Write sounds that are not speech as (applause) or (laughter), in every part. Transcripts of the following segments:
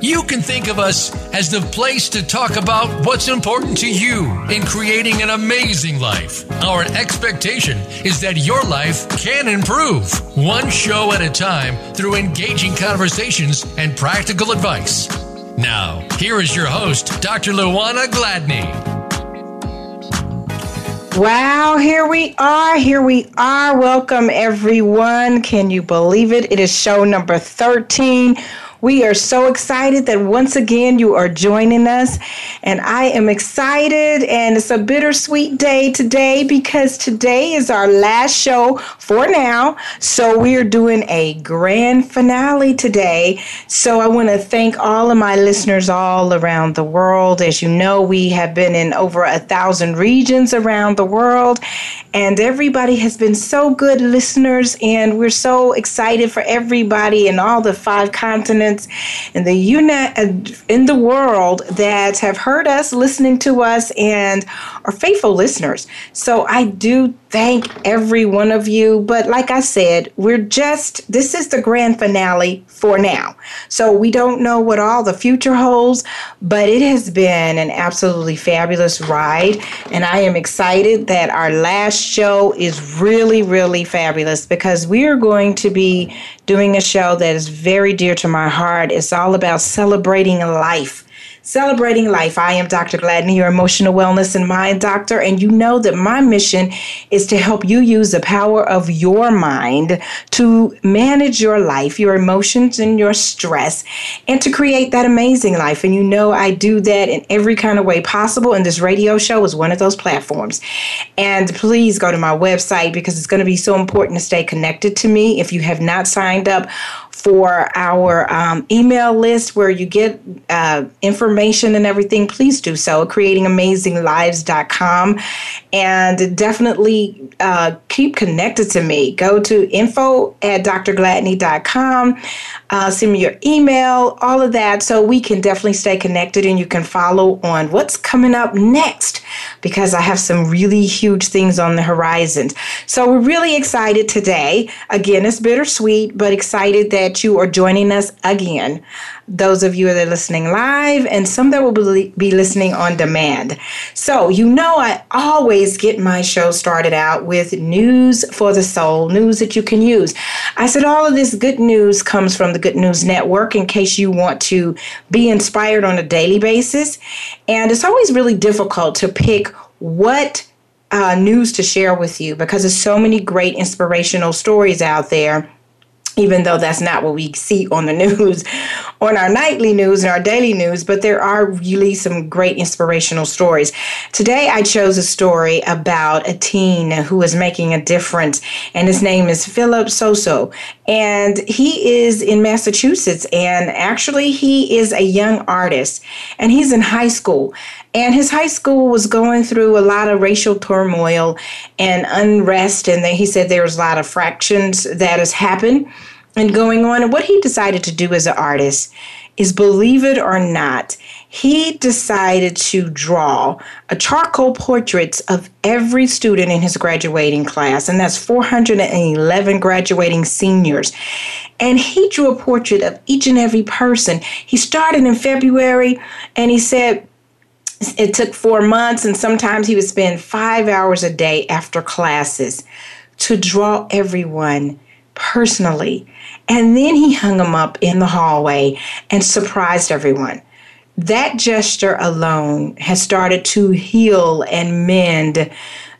You can think of us as the place to talk about what's important to you in creating an amazing life. Our expectation is that your life can improve, one show at a time, through engaging conversations and practical advice. Now, here is your host, Dr. Luana Gladney. Wow, here we are. Here we are. Welcome, everyone. Can you believe it? It is show number 13. We are so excited that once again you are joining us. And I am excited, and it's a bittersweet day today because today is our last show for now. So we are doing a grand finale today. So I want to thank all of my listeners all around the world. As you know, we have been in over a thousand regions around the world, and everybody has been so good listeners, and we're so excited for everybody in all the five continents in the uni- uh, in the world that have heard us, listening to us, and are faithful listeners. So I do thank every one of you. But like I said, we're just, this is the grand finale for now. So we don't know what all the future holds, but it has been an absolutely fabulous ride. And I am excited that our last show is really, really fabulous because we are going to be doing a show that is very dear to my heart. It's all about celebrating life Celebrating Life. I am Dr. Gladney, your emotional wellness and mind doctor, and you know that my mission is to help you use the power of your mind to manage your life, your emotions, and your stress, and to create that amazing life. And you know, I do that in every kind of way possible, and this radio show is one of those platforms. And please go to my website because it's going to be so important to stay connected to me. If you have not signed up, for our um, email list where you get uh, information and everything, please do so at creatingamazinglives.com. And definitely uh, keep connected to me. Go to info at drgladney.com. Uh, send me your email, all of that, so we can definitely stay connected and you can follow on what's coming up next because I have some really huge things on the horizon. So we're really excited today. Again, it's bittersweet, but excited that that you are joining us again. Those of you that are listening live, and some that will be listening on demand. So, you know, I always get my show started out with news for the soul, news that you can use. I said all of this good news comes from the Good News Network in case you want to be inspired on a daily basis. And it's always really difficult to pick what uh, news to share with you because there's so many great inspirational stories out there even though that's not what we see on the (laughs) news, on our nightly news and our daily news, but there are really some great inspirational stories. Today, I chose a story about a teen who is making a difference, and his name is Philip Soso. And he is in Massachusetts, and actually, he is a young artist, and he's in high school. And his high school was going through a lot of racial turmoil and unrest. And he said there was a lot of fractions that has happened and going on. And what he decided to do as an artist is believe it or not, he decided to draw a charcoal portraits of every student in his graduating class, and that's 411 graduating seniors. And he drew a portrait of each and every person. He started in February and he said, it took four months, and sometimes he would spend five hours a day after classes to draw everyone personally. And then he hung them up in the hallway and surprised everyone. That gesture alone has started to heal and mend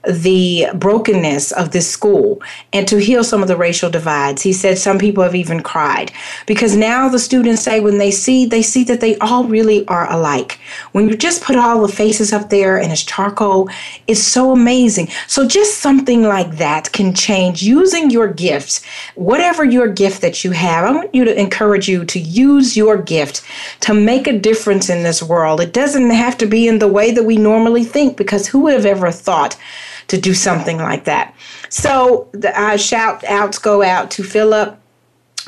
the brokenness of this school and to heal some of the racial divides. He said some people have even cried because now the students say when they see they see that they all really are alike. When you just put all the faces up there and it's charcoal, it's so amazing. So just something like that can change using your gifts, whatever your gift that you have. I want you to encourage you to use your gift to make a difference in this world. It doesn't have to be in the way that we normally think because who would have ever thought to do something like that. So the uh, shout outs go out to Philip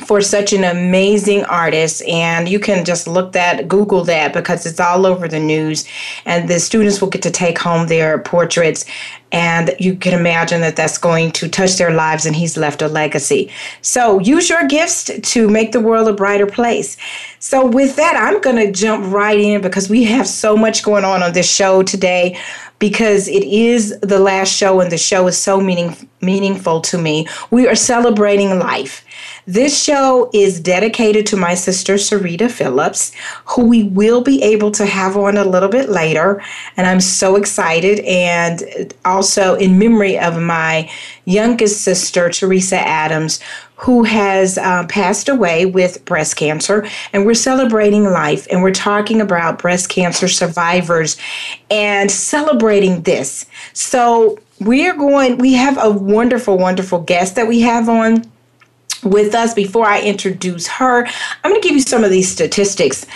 for such an amazing artist and you can just look that google that because it's all over the news and the students will get to take home their portraits and you can imagine that that's going to touch their lives and he's left a legacy. So use your gifts to make the world a brighter place. So with that i'm going to jump right in because we have so much going on on this show today because it is the last show and the show is so meaning, meaningful to me. We are celebrating life. This show is dedicated to my sister Sarita Phillips, who we will be able to have on a little bit later. And I'm so excited. And also in memory of my youngest sister, Theresa Adams, who has uh, passed away with breast cancer. And we're celebrating life and we're talking about breast cancer survivors and celebrating this. So we're going, we have a wonderful, wonderful guest that we have on with us before I introduce her. I'm going to give you some of these statistics.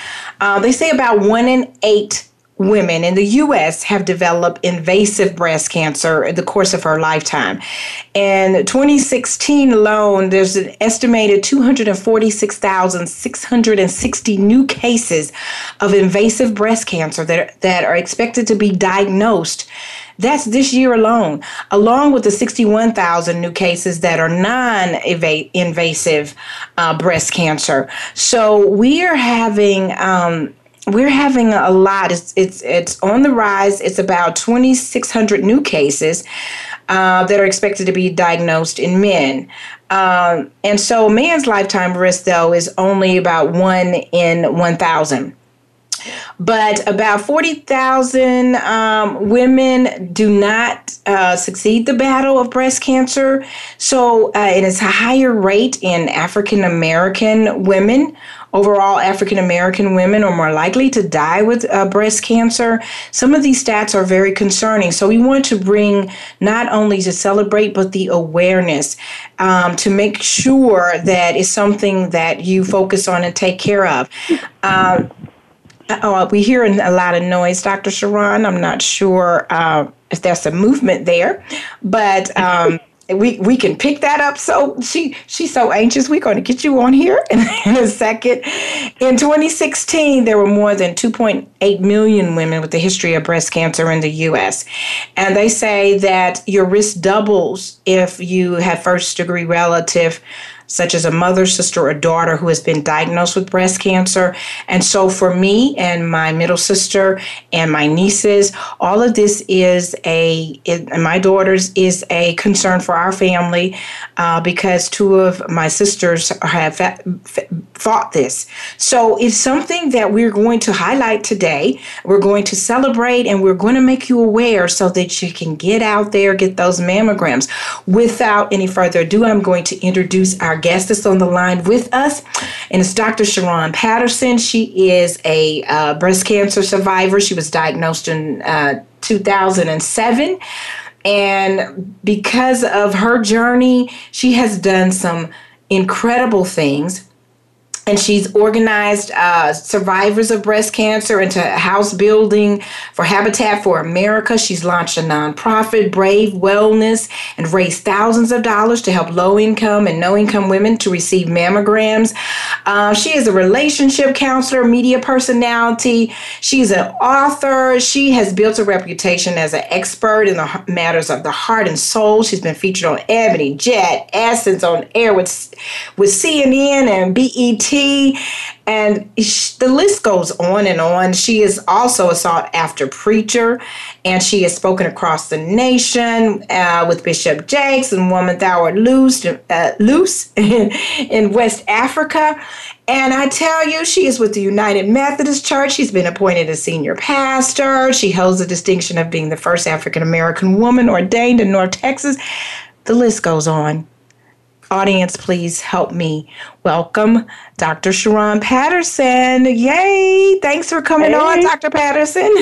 Uh, they say about one in eight women in the US have developed invasive breast cancer in the course of her lifetime. In 2016 alone, there's an estimated 246,660 new cases of invasive breast cancer that, that are expected to be diagnosed. That's this year alone, along with the 61,000 new cases that are non invasive uh, breast cancer. So we are having. Um, we're having a lot. It's it's it's on the rise. It's about 2,600 new cases uh, that are expected to be diagnosed in men. Um, and so, a man's lifetime risk, though, is only about one in 1,000. But about 40,000 um, women do not uh, succeed the battle of breast cancer. So uh, it is a higher rate in African American women Overall, African American women are more likely to die with uh, breast cancer. Some of these stats are very concerning. So, we want to bring not only to celebrate, but the awareness um, to make sure that it's something that you focus on and take care of. Um, oh, we hear a lot of noise, Dr. Sheron. I'm not sure uh, if there's a movement there, but. Um, we we can pick that up. So she she's so anxious. We're going to get you on here in, (laughs) in a second. In 2016, there were more than 2.8 million women with a history of breast cancer in the U.S., and they say that your risk doubles if you have first degree relative such as a mother, sister, or daughter who has been diagnosed with breast cancer. And so for me and my middle sister and my nieces, all of this is a, it, my daughters is a concern for our family uh, because two of my sisters have fought this. So it's something that we're going to highlight today. We're going to celebrate and we're going to make you aware so that you can get out there, get those mammograms. Without any further ado, I'm going to introduce our guest that's on the line with us, and it's Dr. Sheron Patterson. She is a uh, breast cancer survivor. She was diagnosed in uh, 2007. And because of her journey, she has done some incredible things and she's organized uh, survivors of breast cancer into house building for Habitat for America. She's launched a nonprofit, Brave Wellness, and raised thousands of dollars to help low income and no income women to receive mammograms. Uh, she is a relationship counselor, media personality. She's an author. She has built a reputation as an expert in the matters of the heart and soul. She's been featured on Ebony, Jet, Essence on air with, with CNN and BET and the list goes on and on. She is also a sought after preacher, and she has spoken across the nation uh, with Bishop Jakes and Woman Thou Art Loose, uh, loose in, (laughs) in West Africa. And I tell you, she is with the United Methodist Church. She's been appointed as senior pastor. She holds the distinction of being the first African American woman ordained in North Texas. The list goes on. Audience, please help me welcome Dr. Sheron Patterson. Yay! Thanks for coming hey. on, Dr. Patterson.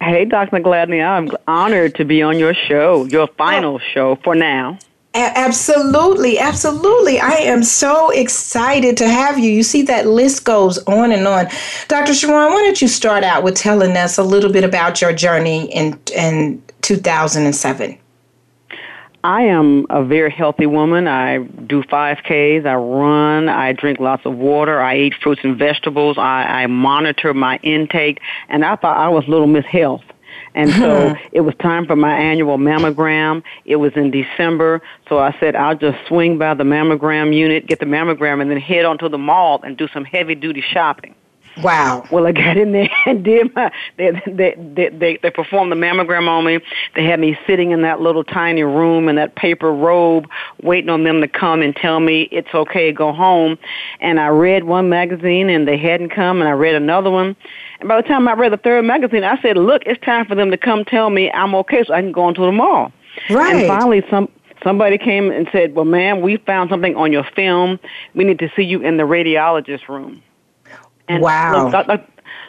Hey, Dr. Gladney, I'm honored to be on your show, your final oh. show for now. Absolutely, absolutely. I am so excited to have you. You see, that list goes on and on. Dr. Sheron, why don't you start out with telling us a little bit about your journey in, in 2007? I am a very healthy woman. I do 5Ks, I run, I drink lots of water, I eat fruits and vegetables, I, I monitor my intake, and I thought I was Little Miss Health. And so (laughs) it was time for my annual mammogram. It was in December. So I said, I'll just swing by the mammogram unit, get the mammogram, and then head on to the mall and do some heavy duty shopping. Wow. Well, I got in there and did my, they, they, they, they, they performed the mammogram on me. They had me sitting in that little tiny room in that paper robe, waiting on them to come and tell me it's okay, go home. And I read one magazine and they hadn't come and I read another one. And by the time I read the third magazine, I said, look, it's time for them to come tell me I'm okay so I can go into the mall. Right. And finally, some, somebody came and said, well, ma'am, we found something on your film. We need to see you in the radiologist room. And wow. Look, Dr.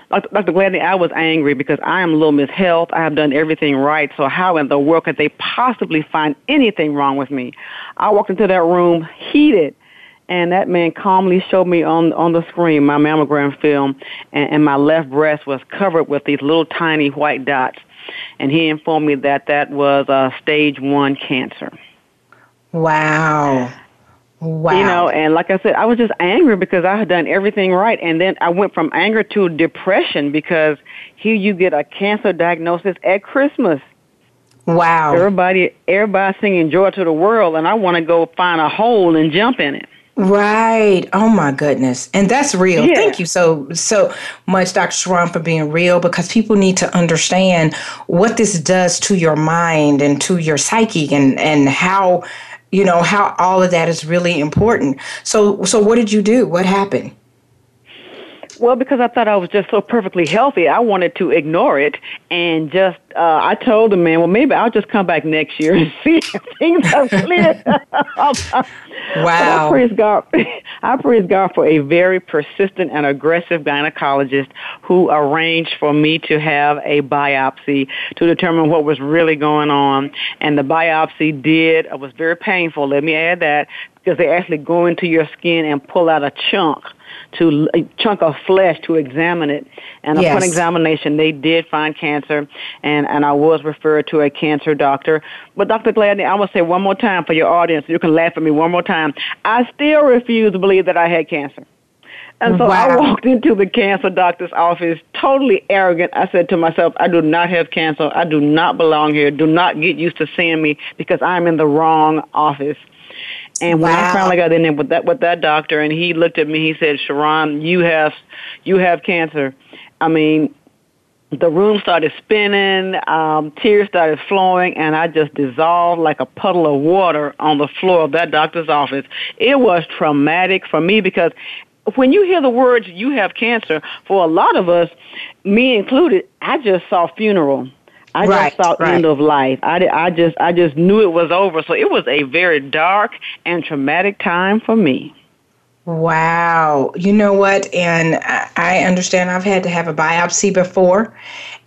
Dr. Gladney, I was angry because I am a Little Miss Health. I have done everything right. So how in the world could they possibly find anything wrong with me? I walked into that room heated and that man calmly showed me on on the screen my mammogram film, and, and my left breast was covered with these little tiny white dots, and he informed me that that was a stage one cancer. Wow. Wow. You know, and like I said, I was just angry because I had done everything right. And then I went from anger to depression because here you get a cancer diagnosis at Christmas. Wow. Everybody everybody singing joy to the world and I want to go find a hole and jump in it. Right. Oh my goodness. And that's real. Yeah. Thank you so so much, Dr. Sheron, for being real because people need to understand what this does to your mind and to your psyche and, and how you know how all of that is really important. So so what did you do? What happened? Well, because I thought I was just so perfectly healthy, I wanted to ignore it and just. Uh, I told the man, "Well, maybe I'll just come back next year and (laughs) see if things are clear." (laughs) wow! I praise God. (laughs) I praise God for a very persistent and aggressive gynecologist who arranged for me to have a biopsy to determine what was really going on. And the biopsy did. It was very painful. Let me add that because they actually go into your skin and pull out a chunk to a chunk of flesh to examine it. And yes. upon examination, they did find cancer, and, and I was referred to a cancer doctor. But Dr. Gladney, I will say one more time for your audience, you can laugh at me one more time. I still refuse to believe that I had cancer. And so wow. I walked into the cancer doctor's office totally arrogant. I said to myself, I do not have cancer. I do not belong here. Do not get used to seeing me because I'm in the wrong office. And when wow. I finally got in there with that with that doctor, and he looked at me, he said, "Sheron, you have you have cancer." I mean, the room started spinning, um, tears started flowing, and I just dissolved like a puddle of water on the floor of that doctor's office. It was traumatic for me because when you hear the words "you have cancer," for a lot of us, me included, I just saw funeral. I right, just saw right. end of life. I, I just I just knew it was over. So it was a very dark and traumatic time for me. Wow. You know what? And I understand I've had to have a biopsy before.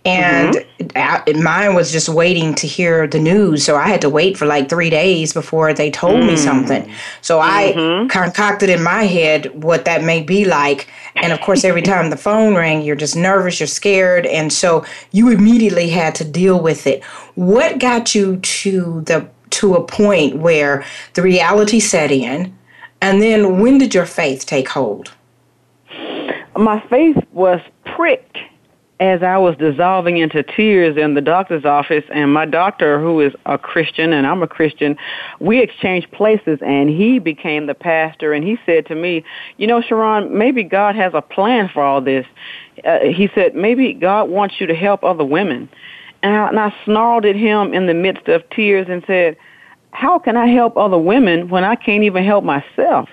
And mm-hmm. mine was just waiting to hear the news. So I had to wait for like three days before they told mm. me something. So mm-hmm. I concocted in my head what that may be like. And of course, every time the phone rang, you're just nervous, you're scared. And so you immediately had to deal with it. What got you to the to a point where the reality set in? And then when did your faith take hold? My faith was pricked as I was dissolving into tears in the doctor's office, and my doctor, who is a Christian and I'm a Christian, we exchanged places, and he became the pastor, and he said to me, "You know, Sheron, maybe God has a plan for all this." Uh, he said, "Maybe God wants you to help other women," and I, and I snarled at him in the midst of tears and said, "How can I help other women when I can't even help myself?"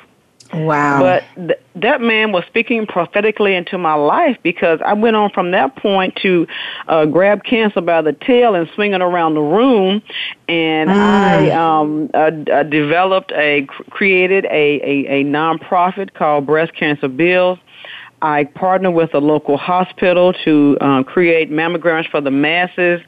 Wow. But th- that man was speaking prophetically into my life because I went on from that point to uh, grab cancer by the tail and swing it around the room. And mm. I um, uh, uh, developed a, created a, a, a nonprofit called Breast Cancer Bills. I partnered with a local hospital to um, create mammograms for the masses.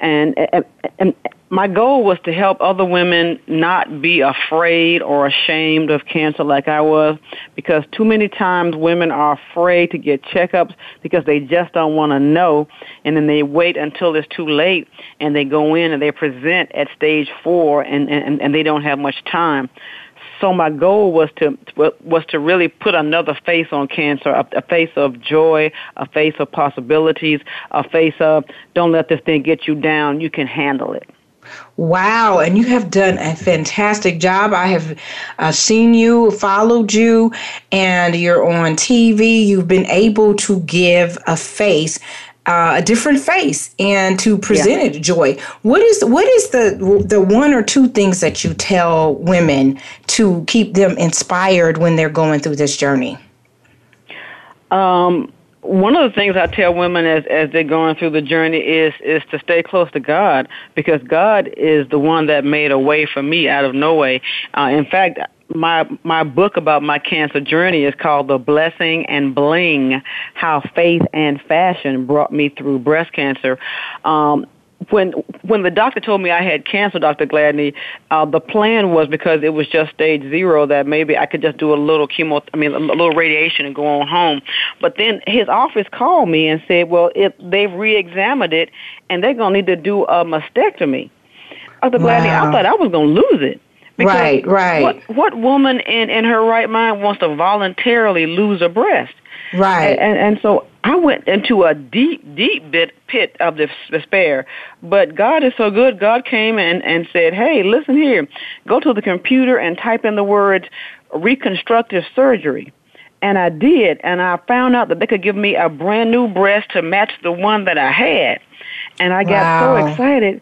And, and, and my goal was to help other women not be afraid or ashamed of cancer like I was because too many times women are afraid to get checkups because they just don't want to know and then they wait until it's too late and they go in and they present at stage four and, and, and they don't have much time so my goal was to was to really put another face on cancer, a, a, face of joy, a face of possibilities, a face of don't let this thing get you down. You can handle it. Wow, and you have done a fantastic job. I have uh, seen you, followed you, and you're on TV. You've been able to give a face uh, a different face and to present yeah. it joy. What is what is the the one or two things that you tell women to keep them inspired when they're going through this journey? Um, one of the things I tell women as as they're going through the journey is is to stay close to God because God is the one that made a way for me out of no way. Uh, in fact, my my book about my cancer journey is called The Blessing and Bling: How Faith and Fashion Brought Me Through Breast Cancer. Um, when when the doctor told me I had cancer, Dr. Gladney, uh, the plan was because it was just stage zero that maybe I could just do a little chemo, I mean a little radiation and go on home. But then his office called me and said, well, if they've re-examined it and they're gonna need to do a mastectomy. Dr. Gladney. I thought I was gonna lose it. Because right, right. What, what woman in, in her right mind wants to voluntarily lose a breast? Right. And, and, and so I went into a deep, deep bit pit of despair. But God is so good. God came and, and said, hey, listen here. Go to the computer and type in the words reconstructive surgery. And I did, and I found out that they could give me a brand new breast to match the one that I had. And I got wow. so excited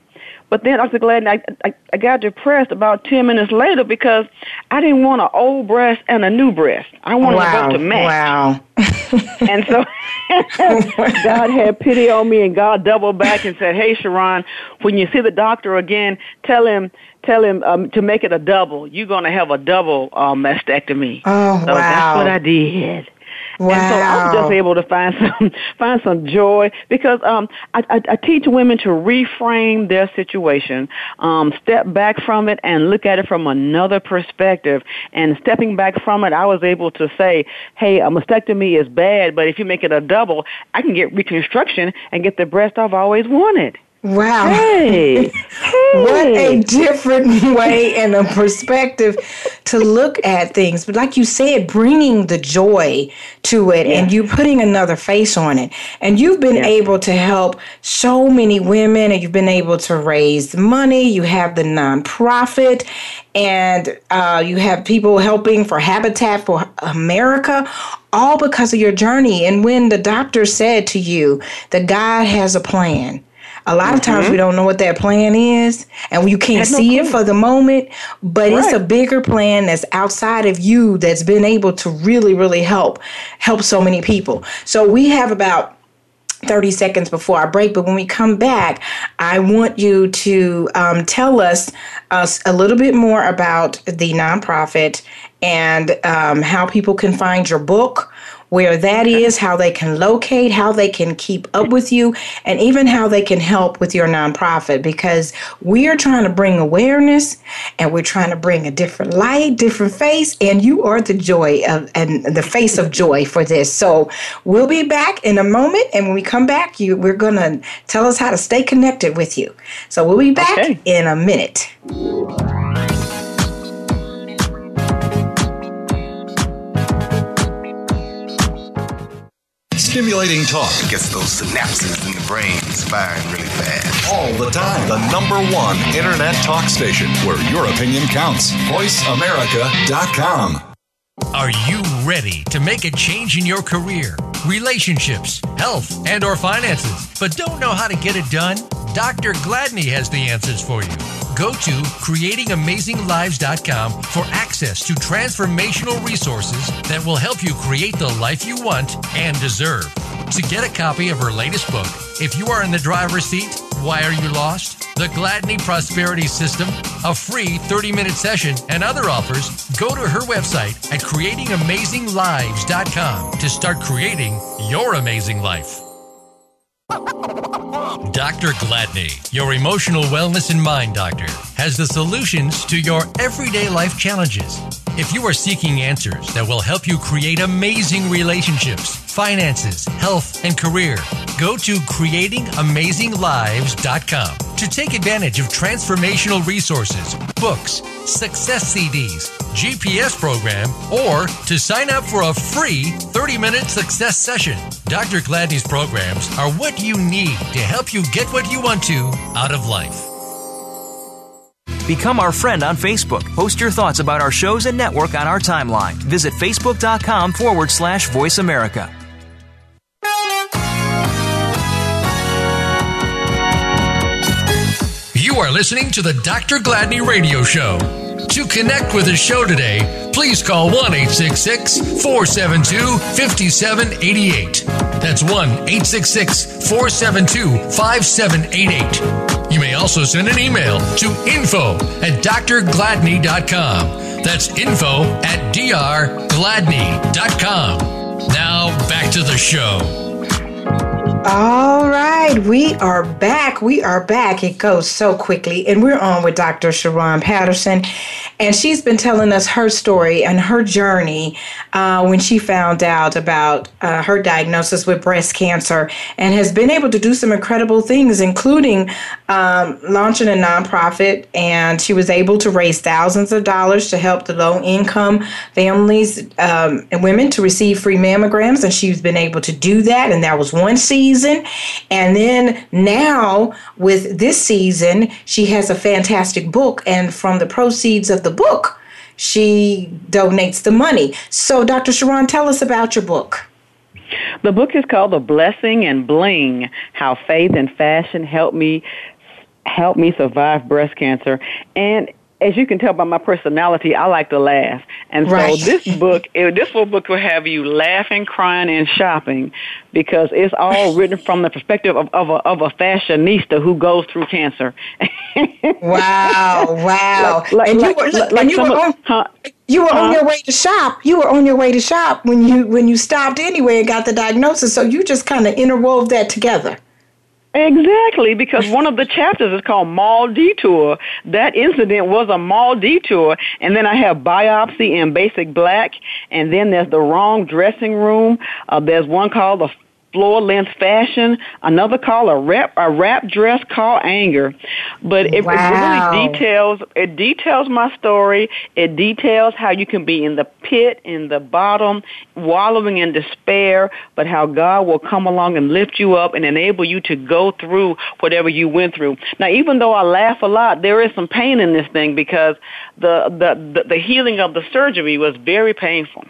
but then Dr. Gladney, I, I, I got depressed about 10 minutes later because I didn't want an old breast and a new breast. I wanted wow. both to match. Wow. (laughs) and so (laughs) God had pity on me and God doubled back and said, hey, Sheron, when you see the doctor again, tell him tell him um, to make it a double. You're going to have a double uh, mastectomy. Oh, so wow. that's what I did. Wow. And so I was just able to find (laughs) some find some joy because um, I, I, I teach women to reframe their situation, um, step back from it, and look at it from another perspective. And stepping back from it, I was able to say, "Hey, a mastectomy is bad, but if you make it a double, I can get reconstruction and get the breast I've always wanted." Wow. Hey. hey. (laughs) What a different (laughs) way and a perspective to look at things. But like you said, bringing the joy to it and you putting another face on it. And you've been able to help so many women and you've been able to raise money. You have the nonprofit and uh, you have people helping for Habitat for America all because of your journey. And when the doctor said to you that God has a plan, a lot mm-hmm. of times we mm-hmm. don't know what that plan is and you can't see no it for the moment, but right. it's a bigger plan that's outside of you that's been able to really, really help help so many people. So we have about 30 seconds before our break. But when we come back, I want you to um, tell us uh, a little bit more about the nonprofit and um, how people can find your book, where that is, how they can locate, how they can keep up with you, and even how they can help with your nonprofit because we are trying to bring awareness and we're trying to bring a different light, different face, and you are the joy of and the face of joy for this. So we'll be back in a moment, and when we come back, you we're gonna tell us how to stay connected with you. So we'll be back okay. in a minute. Stimulating talk. It gets those synapses in the brain firing really fast. All the time. The number one internet talk station where your opinion counts. VoiceAmerica.com. Are you ready to make a change in your career, relationships, health, and or finances, but don't know how to get it done? Dr. Gladney has the answers for you. Go to creatingamazing.lives.com for access to transformational resources that will help you create the life you want and deserve. To get a copy of her latest book, If You Are in the Driver's Seat, Why Are You Lost? The Gladney Prosperity System, a free 30 minute session, and other offers, go to her website at creatingamazing.lives.com to start creating your amazing life. Dr. Gladney, your emotional wellness and mind doctor, has the solutions to your everyday life challenges. If you are seeking answers that will help you create amazing relationships, finances, health, and career, go to creatingamazinglives.com to take advantage of transformational resources, books, success CDs, GPS program, or to sign up for a free 30 minute success session. Dr. Gladney's programs are what you need to help you get what you want to out of life. Become our friend on Facebook. Post your thoughts about our shows and network on our timeline. Visit facebook.com forward slash voice America. You are listening to the Dr. Gladney Radio Show. To connect with the show today, please call 1 472 5788. That's 1 472 5788. You may also send an email to info at drgladney.com. That's info at drgladney.com. Now back to the show. All right, we are back. We are back. It goes so quickly. And we're on with Dr. Sheron Patterson. And she's been telling us her story and her journey uh, when she found out about uh, her diagnosis with breast cancer and has been able to do some incredible things, including um, launching a nonprofit. And she was able to raise thousands of dollars to help the low income families um, and women to receive free mammograms. And she's been able to do that. And that was one season. And then now, with this season, she has a fantastic book. And from the proceeds of the book, she donates the money. So, Dr. Sheron, tell us about your book. The book is called The Blessing and Bling How Faith and Fashion Helped Me help me survive breast cancer. And as you can tell by my personality, I like to laugh. And right. so this (laughs) book, eh, this book will have you laughing, crying, and shopping because it's all written from the perspective of, of, a, of a fashionista who goes through cancer. (laughs) wow, wow. Like, like, and you were, like, and you were on, huh? you were on your way to shop. You were on your way to shop when you when you stopped anyway and got the diagnosis. So you just kind of interwove that together. Exactly, because one of the chapters is called Mall Detour. That incident was a mall detour. And then I have biopsy in basic black. And then there's the wrong dressing room. Uh, there's one called the floor length fashion. Another call a wrap a wrap dress called anger. But it, wow. it, really details it details my story. It details how you can be in the pit, in the bottom, wallowing in despair, but how God will come along and lift you up and enable you to go through whatever you went through. Now even though I laugh a lot, there is some pain in this thing because the the, the, the healing of the surgery was very painful.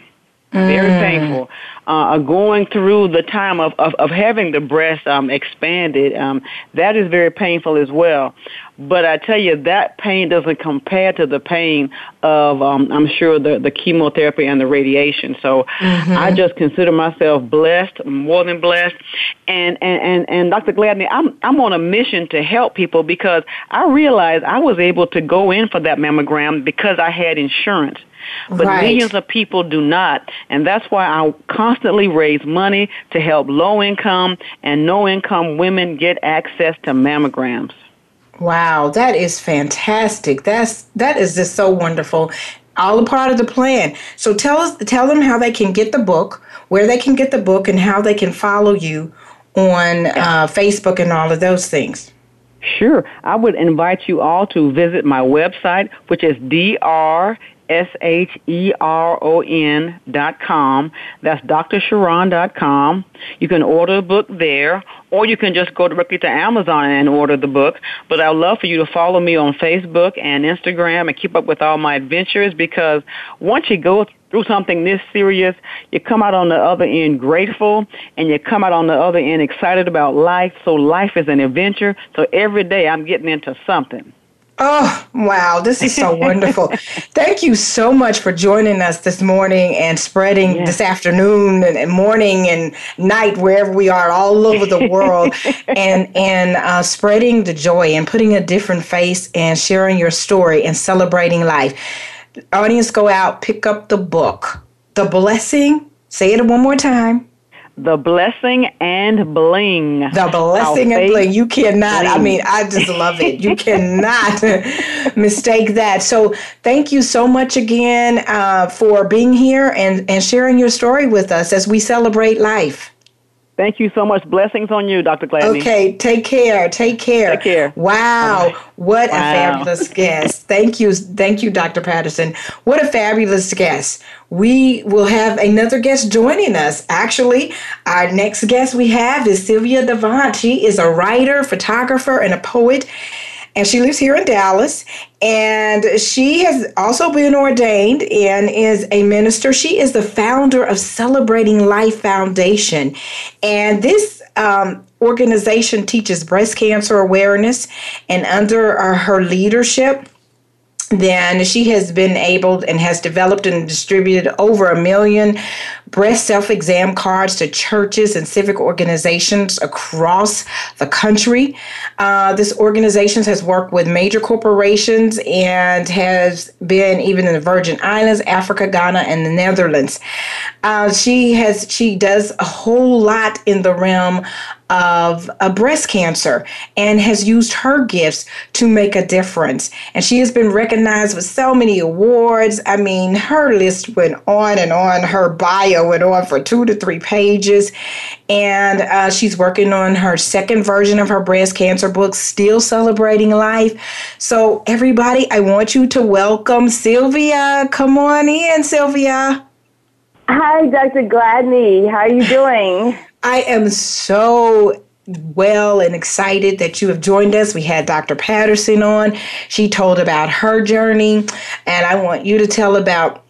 Very mm. painful. Uh, going through the time of, of, of having the breast um, expanded, um, that is very painful as well. But I tell you, that pain doesn't compare to the pain of, um, I'm sure, the, the chemotherapy and the radiation. So mm-hmm. I just consider myself blessed, more than blessed. And, and, and, and Dr. Gladney, I'm, I'm on a mission to help people because I realized I was able to go in for that mammogram because I had insurance. But right. millions of people do not. And that's why I constantly raise money to help low income and no income women get access to mammograms. Wow, that is fantastic. That's that is just so wonderful. All a part of the plan. So tell us tell them how they can get the book, where they can get the book and how they can follow you on uh, Facebook and all of those things. Sure. I would invite you all to visit my website, which is dr S H E R O N dot com. That's dot com. You can order a book there, or you can just go directly to Amazon and order the book. But I'd love for you to follow me on Facebook and Instagram and keep up with all my adventures because once you go through something this serious, you come out on the other end grateful and you come out on the other end excited about life. So life is an adventure. So every day I'm getting into something. Oh, wow. This is so wonderful. (laughs) Thank you so much for joining us this morning and spreading yes. this afternoon and, and, morning and night, wherever we are, all over the world, (laughs) and, and uh, spreading the joy and putting a different face and sharing your story and celebrating life. Audience, go out, pick up the book, The Blessing. Say it one more time the blessing and bling. The blessing and bling. You cannot, bling. I mean, I just love it. You (laughs) cannot mistake that. So thank you so much again uh, for being here and, and sharing your story with us as we celebrate life. Thank you so much. Blessings on you, Dr. Gladney. Okay, take care. Take care. Take care. Wow, what wow. a fabulous guest. Thank you. Thank you, Dr. Patterson. What a fabulous guest. We will have another guest joining us. Actually, our next guest we have is Sylvia Dunnavant. She is a writer, photographer, and a poet and she lives here in Dallas. And she has also been ordained and is a minister. She is the founder of Celebrating Life Foundation. And this um, organization teaches breast cancer awareness, and under uh, her leadership, then she has been able and has developed and distributed over a million breast self exam cards to churches and civic organizations across the country. Uh, this organization has worked with major corporations and has been even in the Virgin Islands, Africa, Ghana, and the Netherlands. Uh, she has she does a whole lot in the realm of a breast cancer and has used her gifts to make a difference. And she has been recognized with so many awards. I mean, her list went on and on. Her bio went on for two to three pages. And uh, she's working on her second version of her breast cancer book, Still Celebrating Life. So, everybody, I want you to welcome Sylvia. Come on in, Sylvia. Hi, Dr. Gladney. How are you doing? I am so well and excited that you have joined us. We had Dr. Patterson on. She told about her journey, and I want you to tell about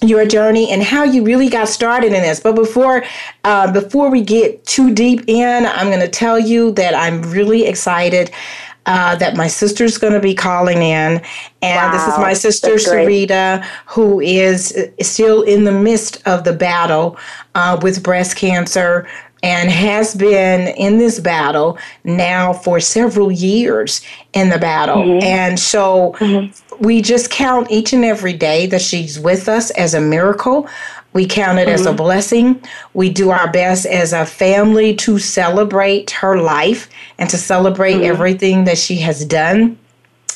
your journey and how you really got started in this. But before uh, before we get too deep in, I'm going to tell you that I'm really excited. Uh, that my sister's going to be calling in. And wow, this is my sister, Sarita, who is still in the midst of the battle uh, with breast cancer and has been in this battle now for several years in the battle. Mm-hmm. And so mm-hmm. we just count each and every day that she's with us as a miracle. We count it mm-hmm. as a mm-hmm. blessing. We do our best as a family to celebrate her life and to celebrate mm-hmm. everything that she has done.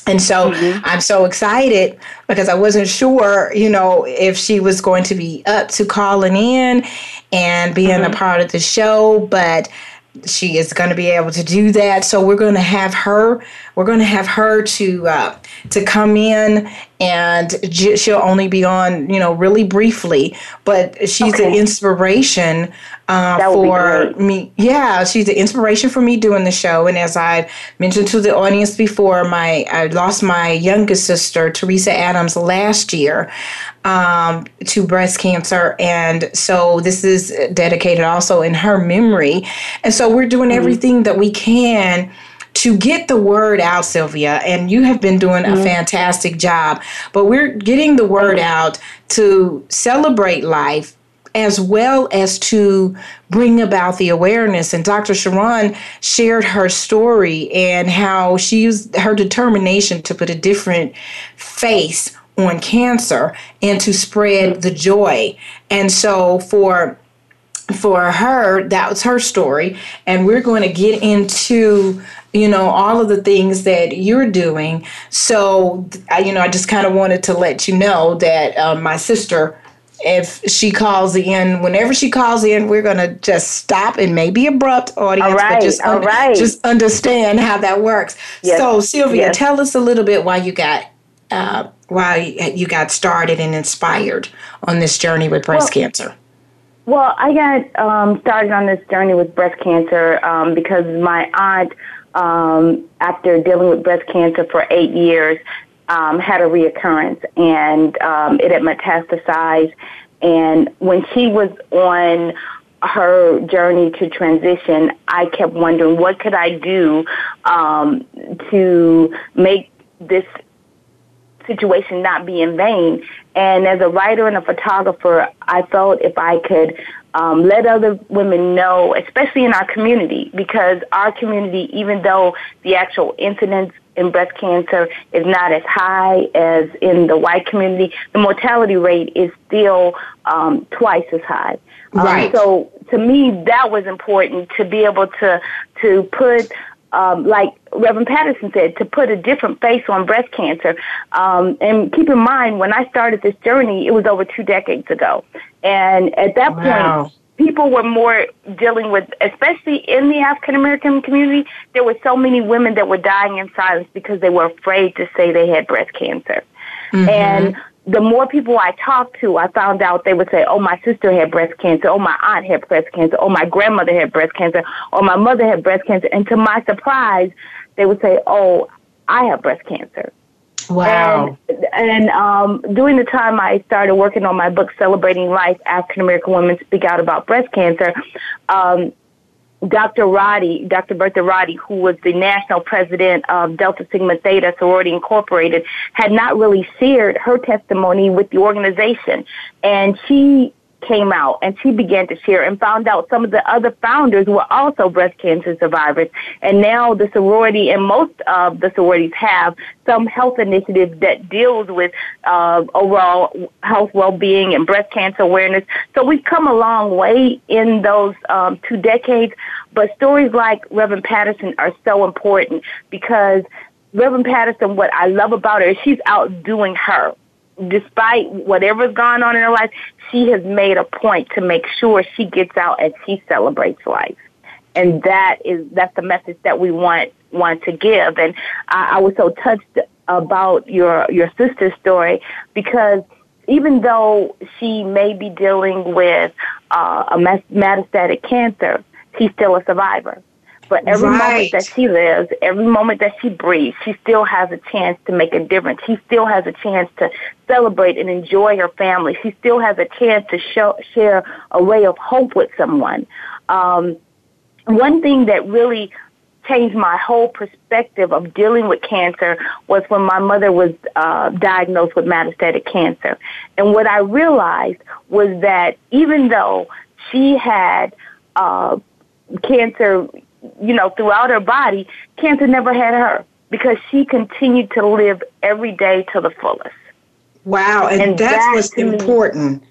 And so mm-hmm. I'm so excited because I wasn't sure, you know, if she was going to be up to calling in and being mm-hmm. a part of the show, but she is going to be able to do that. So we're going to have her. We're going to have her to uh, to come in, and she'll only be on, you know, really briefly. But she's okay. an inspiration uh, for me. Yeah, she's an inspiration for me doing the show. And as I mentioned to the audience before, my I lost my youngest sister, Theresa Adams, last year um, to breast cancer. And so this is dedicated also in her memory. And so we're doing mm-hmm. everything that we can to get the word out, Sylvia, and you have been doing mm-hmm. a fantastic job. But we're getting the word mm-hmm. out to celebrate life as well as to bring about the awareness. And Dr. Sheron shared her story and how she used her determination to put a different face on cancer and to spread the joy. And so for for her, that was her story. And we're going to get into, you know, all of the things that you're doing. So, you know, I just kind of wanted to let you know that uh, my sister if she calls in, whenever she calls in, we're going to just stop and maybe abrupt audience, right, but just, un- right. just understand how that works. Yes, So, Sylvia, yes. tell us a little bit why you got uh, why you got started and inspired on this journey with breast Well, cancer. Well, I got um, started on this journey with breast cancer um, because my aunt, um, after dealing with breast cancer for eight years, um, had a reoccurrence and um, it had metastasized. And when she was on her journey to transition, I kept wondering what could I do um, to make this situation not be in vain. And as a writer and a photographer, I felt if I could um, let other women know, especially in our community, because our community, even though the actual incidence in breast cancer is not as high as in the white community, the mortality rate is still um, twice as high. Um, Right. so to me, that was important to be able to to put um, like Reverend Patterson said, to put a different face on breast cancer. Um, and keep in mind, when I started this journey, it was over two decades ago. And at that Wow. point, people were more dealing with, especially in the African American community, there were so many women that were dying in silence because they were afraid to say they had breast cancer. And the more people I talked to, I found out they would say, oh, my sister had breast cancer, oh, my aunt had breast cancer, oh, my grandmother had breast cancer, or my mother had breast cancer. And to my surprise, they would say, oh, I have breast cancer. Wow. And, and um, during the time I started working on my book, Celebrating Life, African American Women Speak Out About Breast Cancer, um, Dr. Roddy, Dr. Bertha Roddy, who was the national president of Delta Sigma Theta Sorority Incorporated, had not really shared her testimony with the organization. And she came out and she began to share and found out some of the other founders were also breast cancer survivors. And now the sorority and most of the sororities have some health initiatives that deals with uh, overall health well-being and breast cancer awareness. So we've come a long way in those um, two decades. But stories like Reverend Patterson are so important because Reverend Patterson, what I love about her is she's outdoing her despite whatever's gone on in her life, she has made a point to make sure she gets out and she celebrates life. And that is that's the message that we want want to give. And I, I was so touched about your your sister's story because even though she may be dealing with uh, a metastatic cancer, she's still a survivor. Every Right. moment that she lives, every moment that she breathes, she still has a chance to make a difference. She still has a chance to celebrate and enjoy her family. She still has a chance to show, share a ray of hope with someone. Um, one thing that really changed my whole perspective of dealing with cancer was when my mother was uh, diagnosed with metastatic cancer. And what I realized was that even though she had uh, cancer, you know, throughout her body, cancer never had her because she continued to live every day to the fullest. Wow. And, And that's that what's me- important.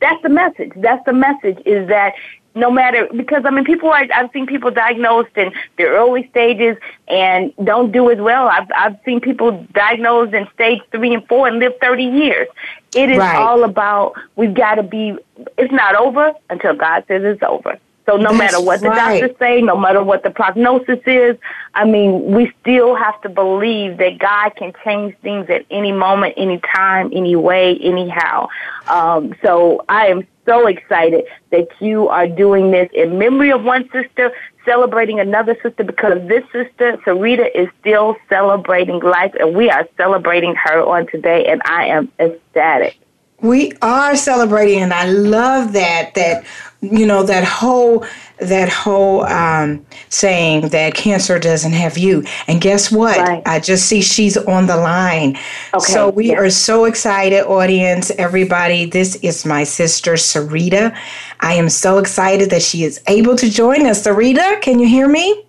That's the message. That's the message is that no matter because I mean people are I've seen people diagnosed in the early stages and don't do as well. I've I've seen people diagnosed in stage three and four and live thirty years. It is Right. all about we've got to be. It's not over until God says it's over. So no That's matter what the right. doctors say, no matter what the prognosis is, I mean, we still have to believe that God can change things at any moment, any time, any way, anyhow. Um, so I am so excited that you are doing this in memory of one sister, celebrating another sister, because this sister, Sarita, is still celebrating life, and we are celebrating her on today, and I am ecstatic. We are celebrating, and I love that. That you know that whole that whole um, saying that cancer doesn't have you. And guess what? Right. I just see she's on the line. Okay, So we are so excited, audience, everybody. This is my sister Sarita. I am so excited that she is able to join us. Sarita, can you hear me?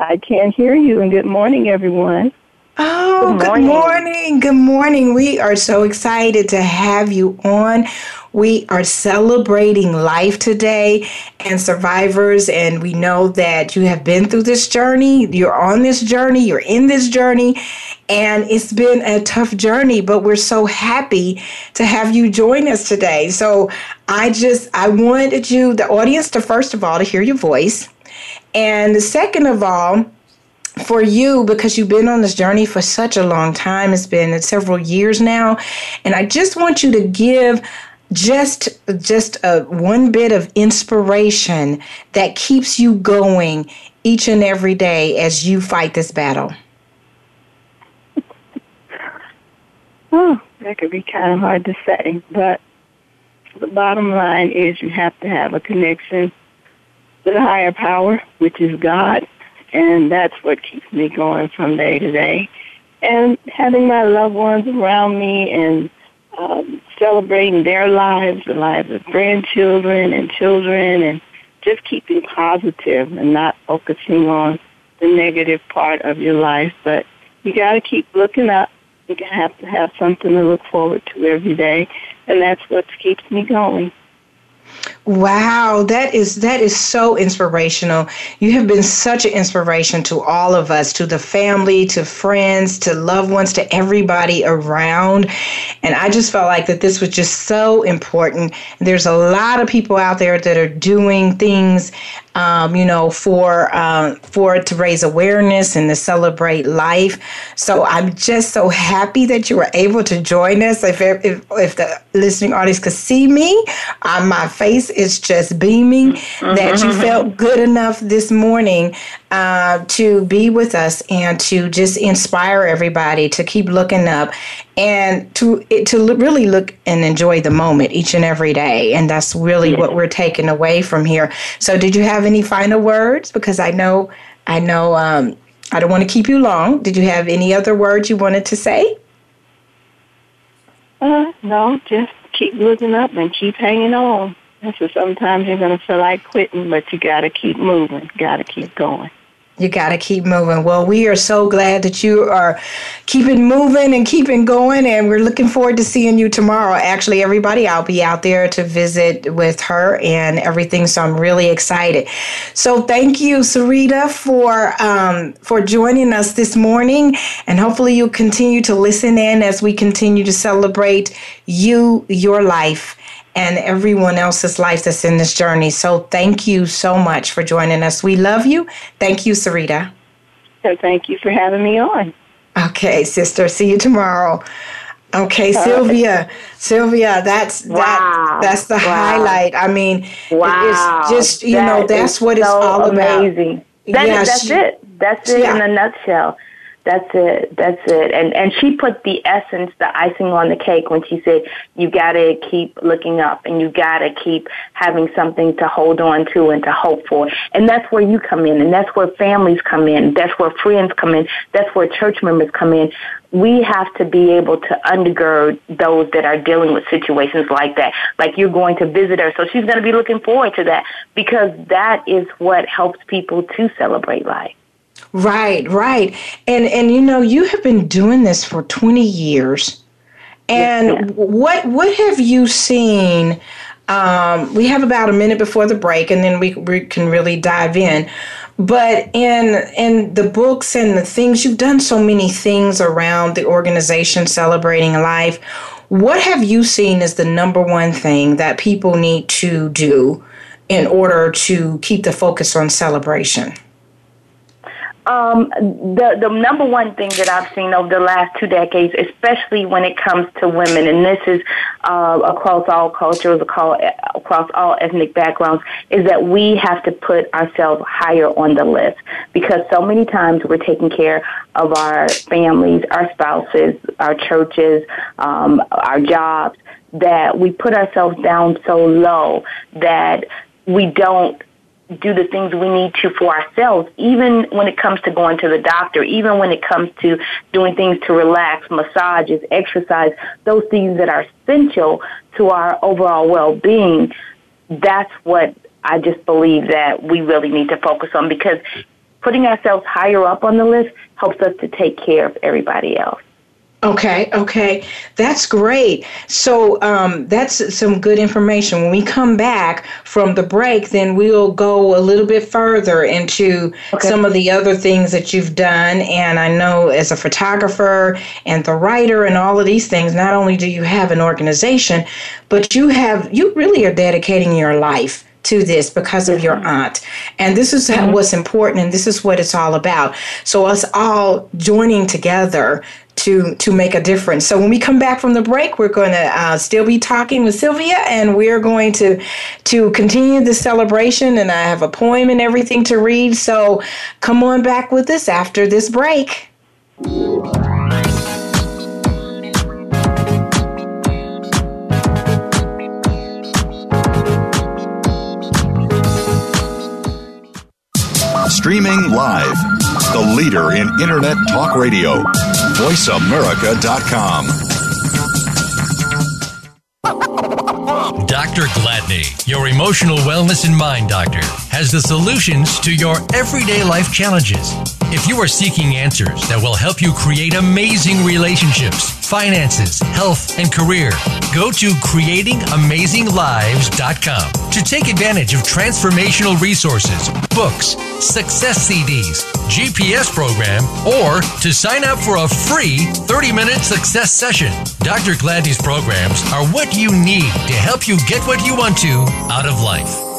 I can hear you, and good morning, everyone. Oh, good morning. good morning. Good morning. We are so excited to have you on. We are celebrating life today and survivors, and we know that you have been through this journey. You're on this journey, you're in this journey, and it's been a tough journey, but we're so happy to have you join us today. So I just, I wanted you, the audience, to first of all, to hear your voice. And second of all, for you because you've been on this journey for such a long time. It's been several years now. And i just want you to give just just a one bit of inspiration that keeps you going each and every day as you fight this battle. (laughs) Oh that could be kind of hard to say but the bottom line is you have to have a connection to the higher power which is god and that's what keeps me going from day to day. And having my loved ones around me and um, celebrating their lives, the lives of grandchildren and children, and just keeping positive and not focusing on the negative part of your life. But you got to keep looking up. You have to have something to look forward to every day, and that's what keeps me going. Wow, that is that is so inspirational. You have been such an inspiration to all of us, to the family, to friends, to loved ones, to everybody around. And I just felt like that this was just so important. There's a lot of people out there that are doing things um, you know, for uh, for to raise awareness and to celebrate life. So I'm just so happy that you were able to join us. If if, if the listening audience could see me, uh, my face is just beaming. Mm-hmm. That you felt (laughs) good enough this morning uh, to be with us and to just inspire everybody to keep looking up and to to really look and enjoy the moment each and every day. And that's really what we're taking away from here. So, did you have any final words? Because I know, I know, um, I don't want to keep you long. Did you have any other words you wanted to say? Uh, no, just keep looking up and keep hanging on. So sometimes you're going to feel like quitting, but you got to keep moving, got to keep going you got to keep moving. Well, we are so glad that you are keeping moving and keeping going, and we're looking forward to seeing you tomorrow. Actually, everybody, I'll be out there to visit with her and everything, so I'm really excited. So, thank you, Sarita, for um, for joining us this morning, and hopefully, you'll continue to listen in as we continue to celebrate you, your life and everyone else's life that's in this journey. So thank you so much for joining us. We love you. Thank you, Sarita. So thank you for having me on. Okay, sister. See you tomorrow. Okay, Sylvia. Sylvia, that's wow. that that's the wow. highlight. I mean, wow. it's just you that know, that's what so it's all amazing. about. That, yeah, that's she, it. That's it yeah. in a nutshell. That's it. That's it. And and she put the essence, the icing on the cake when she said you got to keep looking up and you got to keep having something to hold on to and to hope for. And that's where you come in and that's where families come in. That's where friends come in. That's where church members come in. We have to be able to undergird those that are dealing with situations like that. Like you're going to visit her, so she's going to be looking forward to that because that is what helps people to celebrate life. Right, right. And and you know, you have been doing this for 20 years. And yeah. what what have you seen um, we have about a minute before the break and then we, we can really dive in but in in the books and the things you've done so many things around the organization celebrating life what have you seen as the number one thing that people need to do in order to keep the focus on celebration um, the the number one thing that I've seen over the last two decades, especially when it comes to women, and this is uh, across all cultures, across all ethnic backgrounds, is that we have to put ourselves higher on the list. Because so many times we're taking care of our families, our spouses, our churches, um, our jobs that we put ourselves down so low that we don't do the things we need to for ourselves, even when it comes to going to the doctor, even when it comes to doing things to relax, massages, exercise, those things that are essential to our overall well-being. That's what I just believe that we really need to focus on because putting ourselves higher up on the list helps us to take care of everybody else. Okay, okay. That's great. So um, that's some good information. When we come back from the break, then we'll go a little bit further into okay. some of the other things that you've done. And I know as a photographer and the writer and all of these things, not only do you have an organization, but you have, you really are dedicating your life to this because of your aunt. And this is mm-hmm. what's important and this is what it's all about. So us all joining together to to make a difference. So when we come back from the break, we're going to uh, still be talking with Sylvia, and we're going to to continue the celebration. And I have a poem and everything to read. So come on back with us after this break. Streaming live, the leader in Internet Talk Radio VoiceAmerica.com. Dr. Gladney, your emotional wellness and mind doctor, has the solutions to your everyday life challenges. If you are seeking answers that will help you create amazing relationships, finances, health, and career, go to creatingamazinglives.com to take advantage of transformational resources, books, success CDs, GPS program, or to sign up for a free 30 minute success session. Dr. Gladney's programs are what you need to help you get what you want to out of life.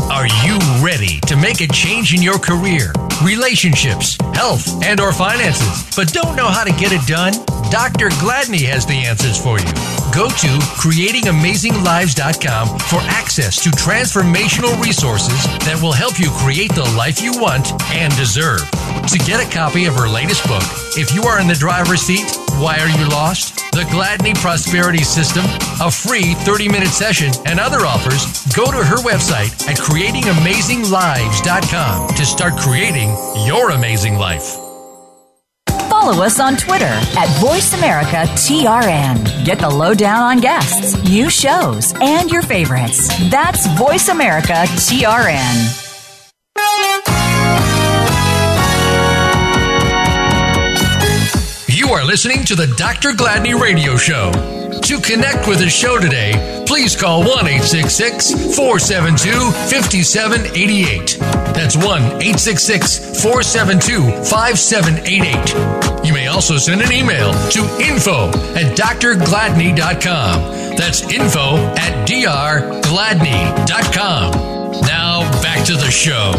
Are you ready to make a change in your career, relationships, health, and or finances, but don't know how to get it done? Dr. Gladney has the answers for you. Go to creatingamazinglives.com for access to transformational resources that will help you create the life you want and deserve. To get a copy of her latest book, If You Are in the Driver's Seat, Why Are You Lost? The Gladney Prosperity System, a free 30 minute session, and other offers, go to her website at creatingamazinglives.com to start creating your amazing life. Follow us on Twitter at VoiceAmericaTRN. Get the lowdown on guests, new shows, and your favorites. That's VoiceAmericaTRN. You are listening to the Dr. Gladney Radio Show. To connect with the show today, please call 1 866 472 5788. That's 1 866 472 5788. You may also send an email to info at drgladney.com. That's info at drgladney.com. Now back to the show.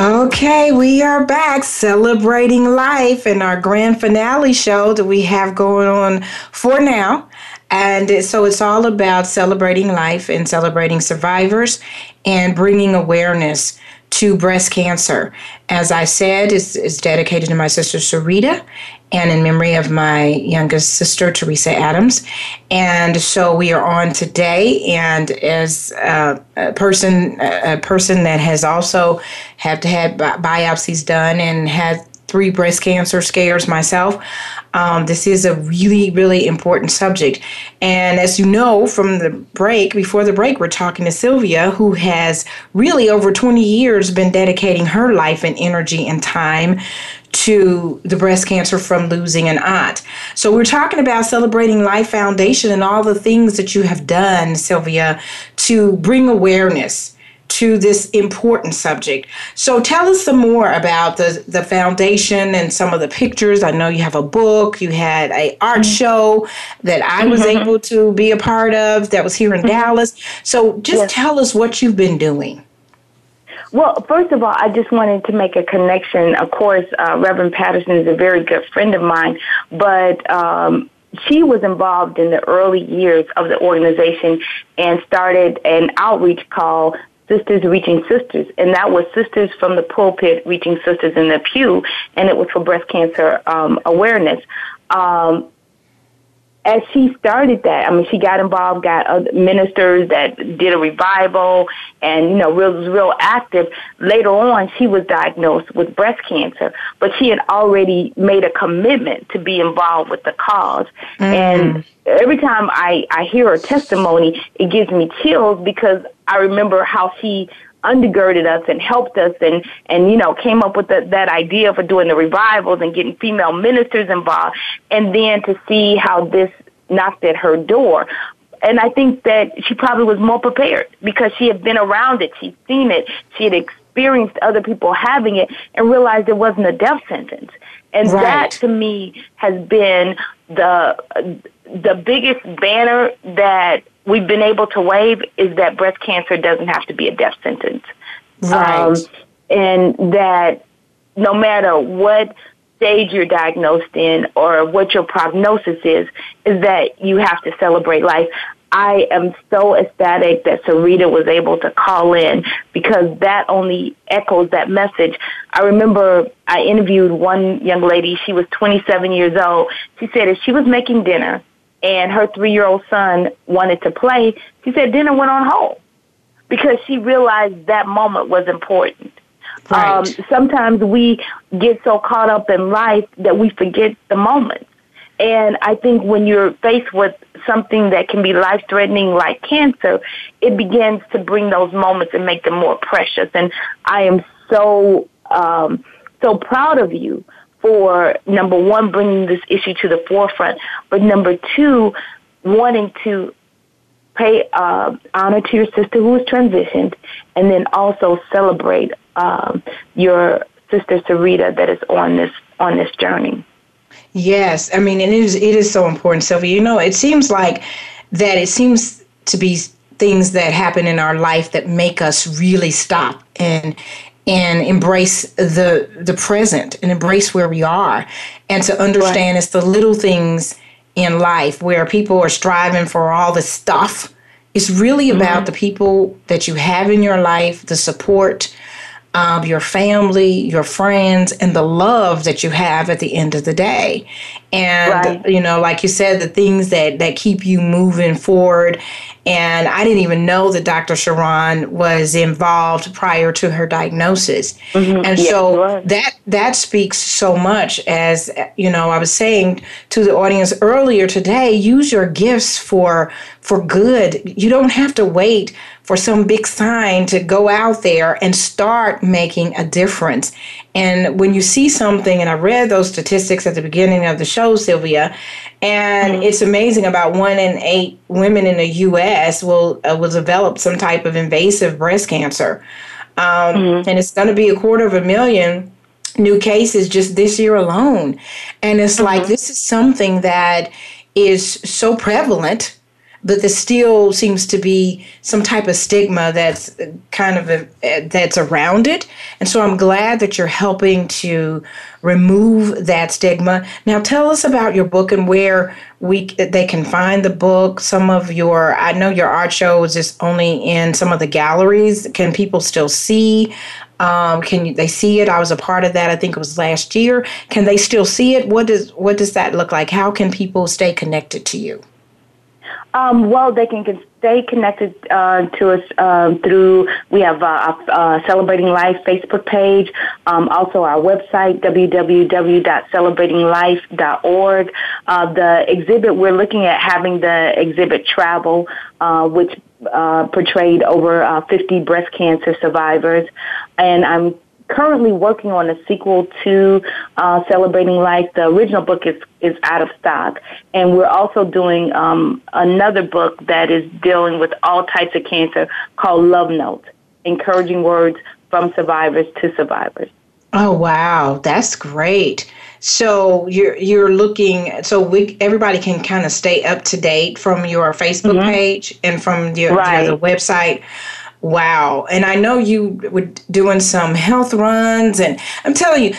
Okay, we are back celebrating life in our grand finale show that we have going on for now. And so it's all about celebrating life and celebrating survivors and bringing awareness to breast cancer. As I said, it's, it's dedicated to my sister Sarita and in memory of my youngest sister, Theresa Adams. And so we are on today. And as a person, a person that has also had to have biopsies done and had three breast cancer scares myself. Um, this is a really, really important subject. And as you know from the break, before the break, we're talking to Sylvia, who has really over 20 years been dedicating her life and energy and time to the breast cancer from losing an aunt. So we're talking about celebrating Life Foundation and all the things that you have done, Sylvia, to bring awareness to this important subject. So tell us some more about the the foundation and some of the pictures. I know you have a book, you had a art mm-hmm. show that I was mm-hmm. able to be a part of that was here in mm-hmm. Dallas. So just yes. tell us what you've been doing. Well, first of all, I just wanted to make a connection. Of course, uh, Reverend Patterson is a very good friend of mine, but um, she was involved in the early years of the organization and started an outreach called Sisters Reaching Sisters, and that was Sisters from the Pulpit Reaching Sisters in the Pew, and it was for breast cancer um, awareness. Um, as she started that, I mean, she got involved, got other ministers that did a revival, and you know, real was real active. Later on, she was diagnosed with breast cancer, but she had already made a commitment to be involved with the because mm-hmm. And every time I I hear her testimony, it gives me chills because I remember how she undergirded us and helped us and, and you know, came up with the, that idea for doing the revivals and getting female ministers involved. And then to see how this knocked at her door. And I think that she probably was more prepared because she had been around it. She'd seen it. She had experienced other people having it and realized it wasn't a death sentence. And right. that to me has been the the biggest banner that we've been able to wave is that breast cancer doesn't have to be a death sentence. Right. Um, and that no matter what stage you're diagnosed in or what your prognosis is, is that you have to celebrate life. I am so ecstatic that Sarita was able to call in because that only echoes that message. I remember I interviewed one young lady. She was 27 years old. She said if she was making dinner and her three year old son wanted to play, she said dinner went on hold because she realized that moment was important. Right. Um, sometimes we get so caught up in life that we forget the moment. And I think when you're faced with something that can be life threatening like cancer, it begins to bring those moments and make them more precious. And I am so, um, so proud of you for number one, bringing this issue to the forefront, but number two, wanting to pay uh, honor to your sister who was transitioned, and then also celebrate um, your sister Sarita that is on this on this journey. Yes, I mean, it is it is so important, Sylvia. You know, it seems like that. It seems to be things that happen in our life that make us really stop and and embrace the the present and embrace where we are and to understand right. it's the little things in life where people are striving for all the stuff it's really mm-hmm. about the people that you have in your life the support um, your family, your friends, and the love that you have at the end of the day. And right. you know, like you said, the things that that keep you moving forward and I didn't even know that Dr. Sheron was involved prior to her diagnosis. Mm-hmm. And so that that speaks so much as you know, I was saying to the audience earlier today, use your gifts for for good. You don't have to wait for some big sign to go out there and start making a difference. And when you see something, and I read those statistics at the beginning of the show, Sylvia, and mm-hmm. it's amazing about one in eight women in the U.S. will uh, will develop some type of invasive breast cancer, um, mm-hmm. and it's going to be a quarter of a million new cases just this year alone. And it's mm-hmm. like this is something that is so prevalent but there still seems to be some type of stigma that's kind of a, that's around it and so i'm glad that you're helping to remove that stigma now tell us about your book and where we they can find the book some of your i know your art show is only in some of the galleries can people still see um, can they see it? I was a part of that. I think it was last year. Can they still see it? What does what does that look like? How can people stay connected to you? Um, well, they can stay connected uh, to us um, through, we have uh, a Celebrating Life Facebook page, um, also our website, www.celebratinglife.org. Uh, the exhibit, we're looking at having the exhibit travel, uh, which uh, portrayed over uh, 50 breast cancer survivors. And I'm currently working on a sequel to uh, Celebrating Life. The original book is is out of stock, and we're also doing um, another book that is dealing with all types of cancer called Love Notes: Encouraging Words from Survivors to Survivors. Oh wow, that's great. So you're you're looking so we everybody can kind of stay up to date from your Facebook mm-hmm. page and from your, right. your website. Wow. And I know you were doing some health runs and I'm telling you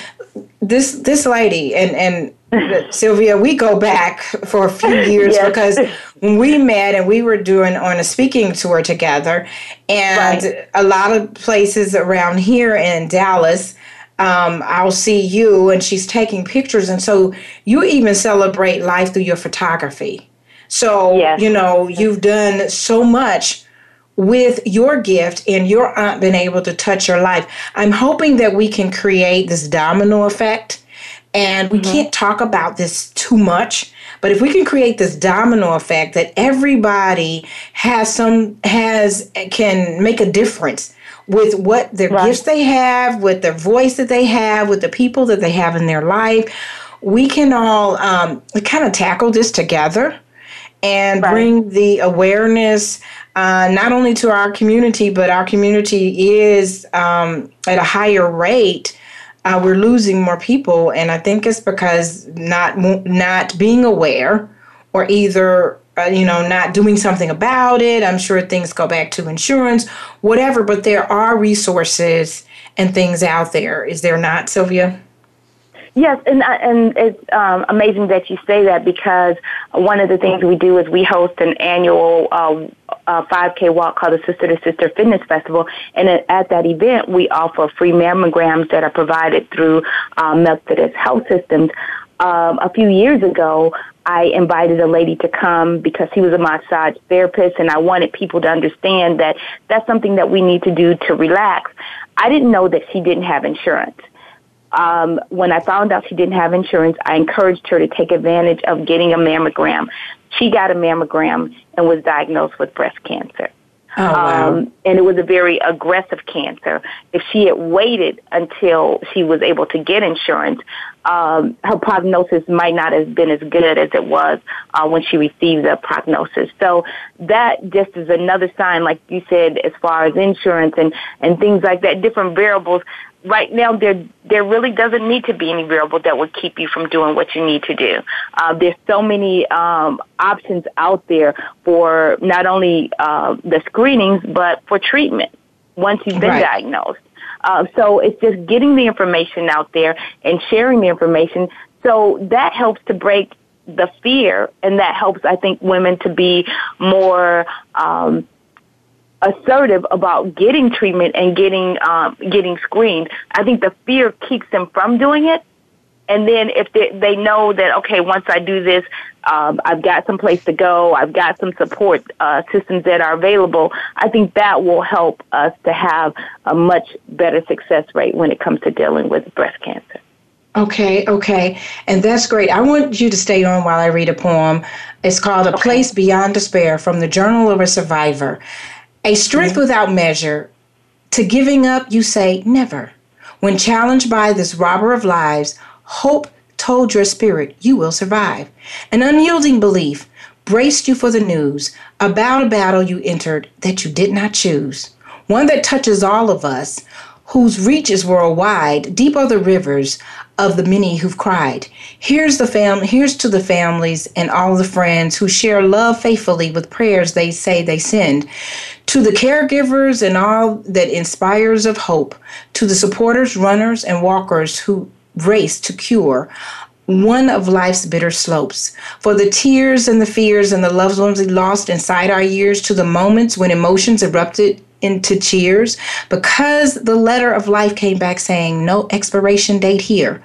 this this lady and and (laughs) Sylvia, we go back for a few (laughs) years yes. because when we met and we were doing on a speaking tour together and right. a lot of places around here in Dallas um, I'll see you and she's taking pictures and so you even celebrate life through your photography. So, yes. you know, you've done so much with your gift and your aunt being able to touch your life. I'm hoping that we can create this domino effect. And we mm-hmm. can't talk about this too much, but if we can create this domino effect that everybody has some has can make a difference with what their right. gifts they have, with their voice that they have, with the people that they have in their life, we can all um, kind of tackle this together and right. bring the awareness uh, not only to our community, but our community is um, at a higher rate. Uh, we're losing more people, and I think it's because not not being aware, or either uh, you know not doing something about it. I'm sure things go back to insurance, whatever. But there are resources and things out there. Is there not, Sylvia? Yes, and uh, and it's um, amazing that you say that because one of the things we do is we host an annual uh, uh, 5K walk called the Sister to Sister Fitness Festival, and at that event we offer free mammograms that are provided through uh, Methodist Health Systems. Um, a few years ago, I invited a lady to come because he was a massage therapist, and I wanted people to understand that that's something that we need to do to relax. I didn't know that she didn't have insurance um, when I found out she didn't have insurance, I encouraged her to take advantage of getting a mammogram. She got a mammogram and was diagnosed with breast cancer. Oh, wow. um, and it was a very aggressive cancer. If she had waited until she was able to get insurance, um, her prognosis might not have been as good as it was uh, when she received the prognosis. So that just is another sign, like you said, as far as insurance and, and things like that, different variables right now there there really doesn't need to be any variable that would keep you from doing what you need to do. Uh, there's so many um, options out there for not only uh, the screenings but for treatment once you've been right. diagnosed. Uh, so it's just getting the information out there and sharing the information. So that helps to break the fear, and that helps, I think, women to be more um, assertive about getting treatment and getting um, getting screened. I think the fear keeps them from doing it. And then if they, they know that okay, once I do this, um, I've got some place to go. I've got some support uh, systems that are available. I think that will help us to have a much better success rate when it comes to dealing with breast cancer. Okay, okay. And that's great. I want you to stay on while I read a poem. It's called A okay. Place Beyond Despair from the Journal of a Survivor. A strength without measure. To giving up, you say never. When challenged by this robber of lives, hope told your spirit you will survive. An unyielding belief braced you for the news about a battle you entered that you did not choose. One that touches all of us, whose reach is worldwide. Deep are the rivers of the many who've cried. Here's the fam- here's to the families and all the friends who share love faithfully with prayers they say they send. To the caregivers and all that inspires of hope, to the supporters, runners, and walkers who race to cure one of life's bitter slopes. For the tears and the fears and the loved ones we lost inside our years, to the moments when emotions erupted into cheers because the letter of life came back saying no expiration date here.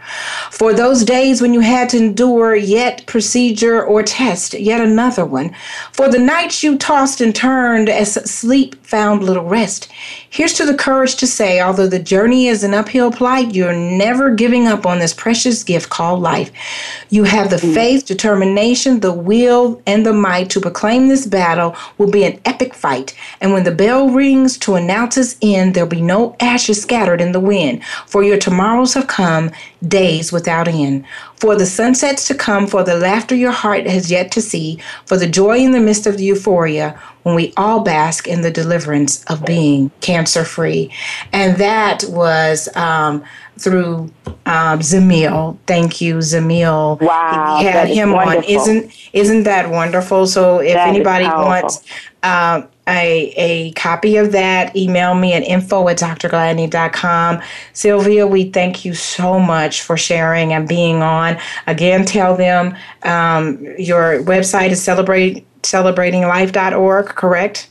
For those days when you had to endure yet procedure or test, yet another one. For the nights you tossed and turned as sleep found little rest. Here's to the courage to say, although the journey is an uphill plight, you're never giving up on this precious gift called life. You have the mm. faith, determination, the will, and the might to proclaim this battle will be an epic fight. And when the bell rings to announce its end, there'll be no ashes scattered in the wind. For your tomorrows have come, days without end. For the sunsets to come, for the laughter your heart has yet to see, for the joy in the midst of the euphoria when we all bask in the deliverance of being cancer free. And that was um, through um, Zamil. Thank you, Zamil. Wow, we had him wonderful. on. Isn't isn't that wonderful? So if that anybody wants um, a, a copy of that, email me at info at drgladney.com. Sylvia, we thank you so much for sharing and being on. Again, tell them um, your website is celebrate celebratinglife.org, correct?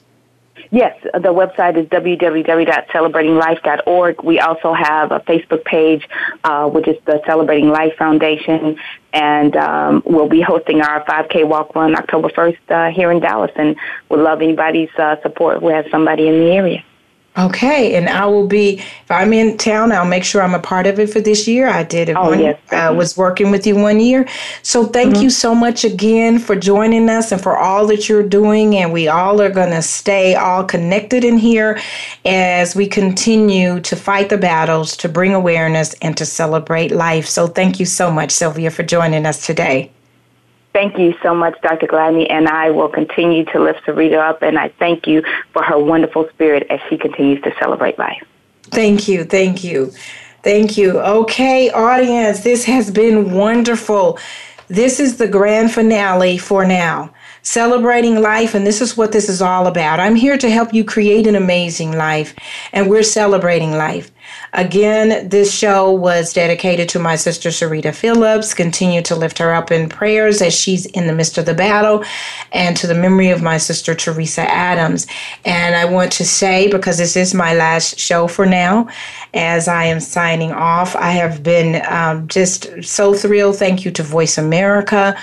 Yes, the website is www.celebratinglife.org. We also have a Facebook page, uh, which is the Celebrating Life Foundation, and um, we'll be hosting our 5K walk on October 1st uh, here in Dallas, and would love anybody's uh, support who has somebody in the area. Okay, and I will be if I'm in town. I'll make sure I'm a part of it for this year. I did it. Oh one, yes, uh, was working with you one year. So thank mm-hmm. you so much again for joining us and for all that you're doing. And we all are going to stay all connected in here as we continue to fight the battles, to bring awareness, and to celebrate life. So thank you so much, Sylvia, for joining us today. Thank you so much, Dr. Gladney, and I will continue to lift Sarita up, and I thank you for her wonderful spirit as she continues to celebrate life. Thank you, thank you, thank you. Okay, audience, this has been wonderful. This is the grand finale for now celebrating life, and this is what this is all about. I'm here to help you create an amazing life, and we're celebrating life. Again, this show was dedicated to my sister Sarita Phillips. Continue to lift her up in prayers as she's in the midst of the battle, and to the memory of my sister Theresa Adams. And I want to say, because this is my last show for now, as I am signing off, I have been um, just so thrilled. Thank you to Voice America.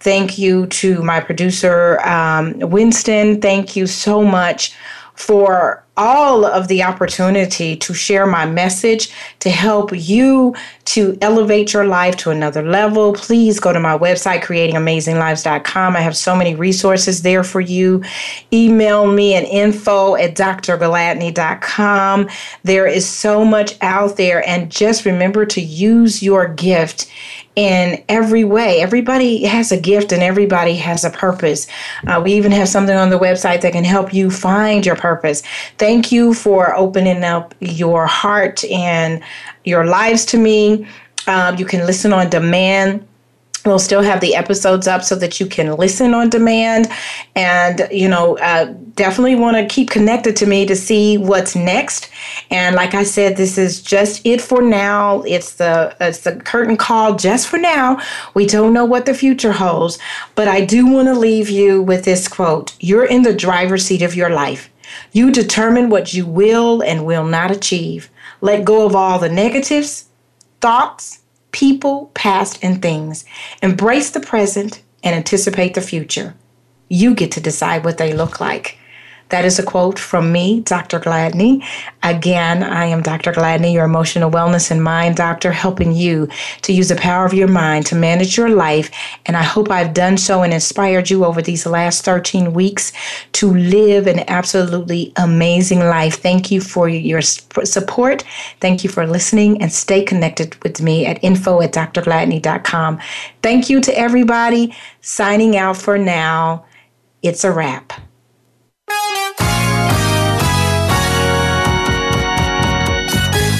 Thank you to my producer, um, Winston. Thank you so much for all of the opportunity to share my message to help you to elevate your life to another level. Please go to my website, creatingamazinglives.com. I have so many resources there for you. Email me at info at drgladney.com. There is so much out there, and just remember to use your gift in every way. Everybody has a gift and everybody has a purpose. Uh, we even have something on the website that can help you find your purpose. Thank you for opening up your heart and your lives to me. Um, you can listen on demand We'll still have the episodes up so that you can listen on demand. And, you know, uh, definitely want to keep connected to me to see what's next. And like I said, this is just it for now. It's the it's the curtain call just for now. We don't know what the future holds, but I do want to leave you with this quote. You're in the driver's seat of your life. You determine what you will and will not achieve. Let go of all the negatives, thoughts, people, past, and things. Embrace the present and anticipate the future. You get to decide what they look like. That is a quote from me, Dr. Gladney. Again, I am Dr. Gladney, your emotional wellness and mind doctor, helping you to use the power of your mind to manage your life. And I hope I've done so and inspired you over these last 13 weeks to live an absolutely amazing life. Thank you for your support. Thank you for listening and stay connected with me at info at drgladney.com. Thank you to everybody. Signing out for now. It's a wrap.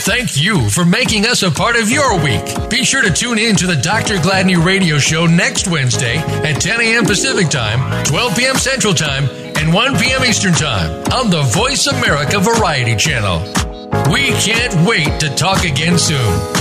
Thank you for making us a part of your week. Be sure to tune in to the Dr. Gladney radio show next Wednesday at 10 a.m. Pacific Time, 12 p.m. Central Time, and 1 p.m. Eastern Time on the Voice America Variety Channel. We can't wait to talk again soon.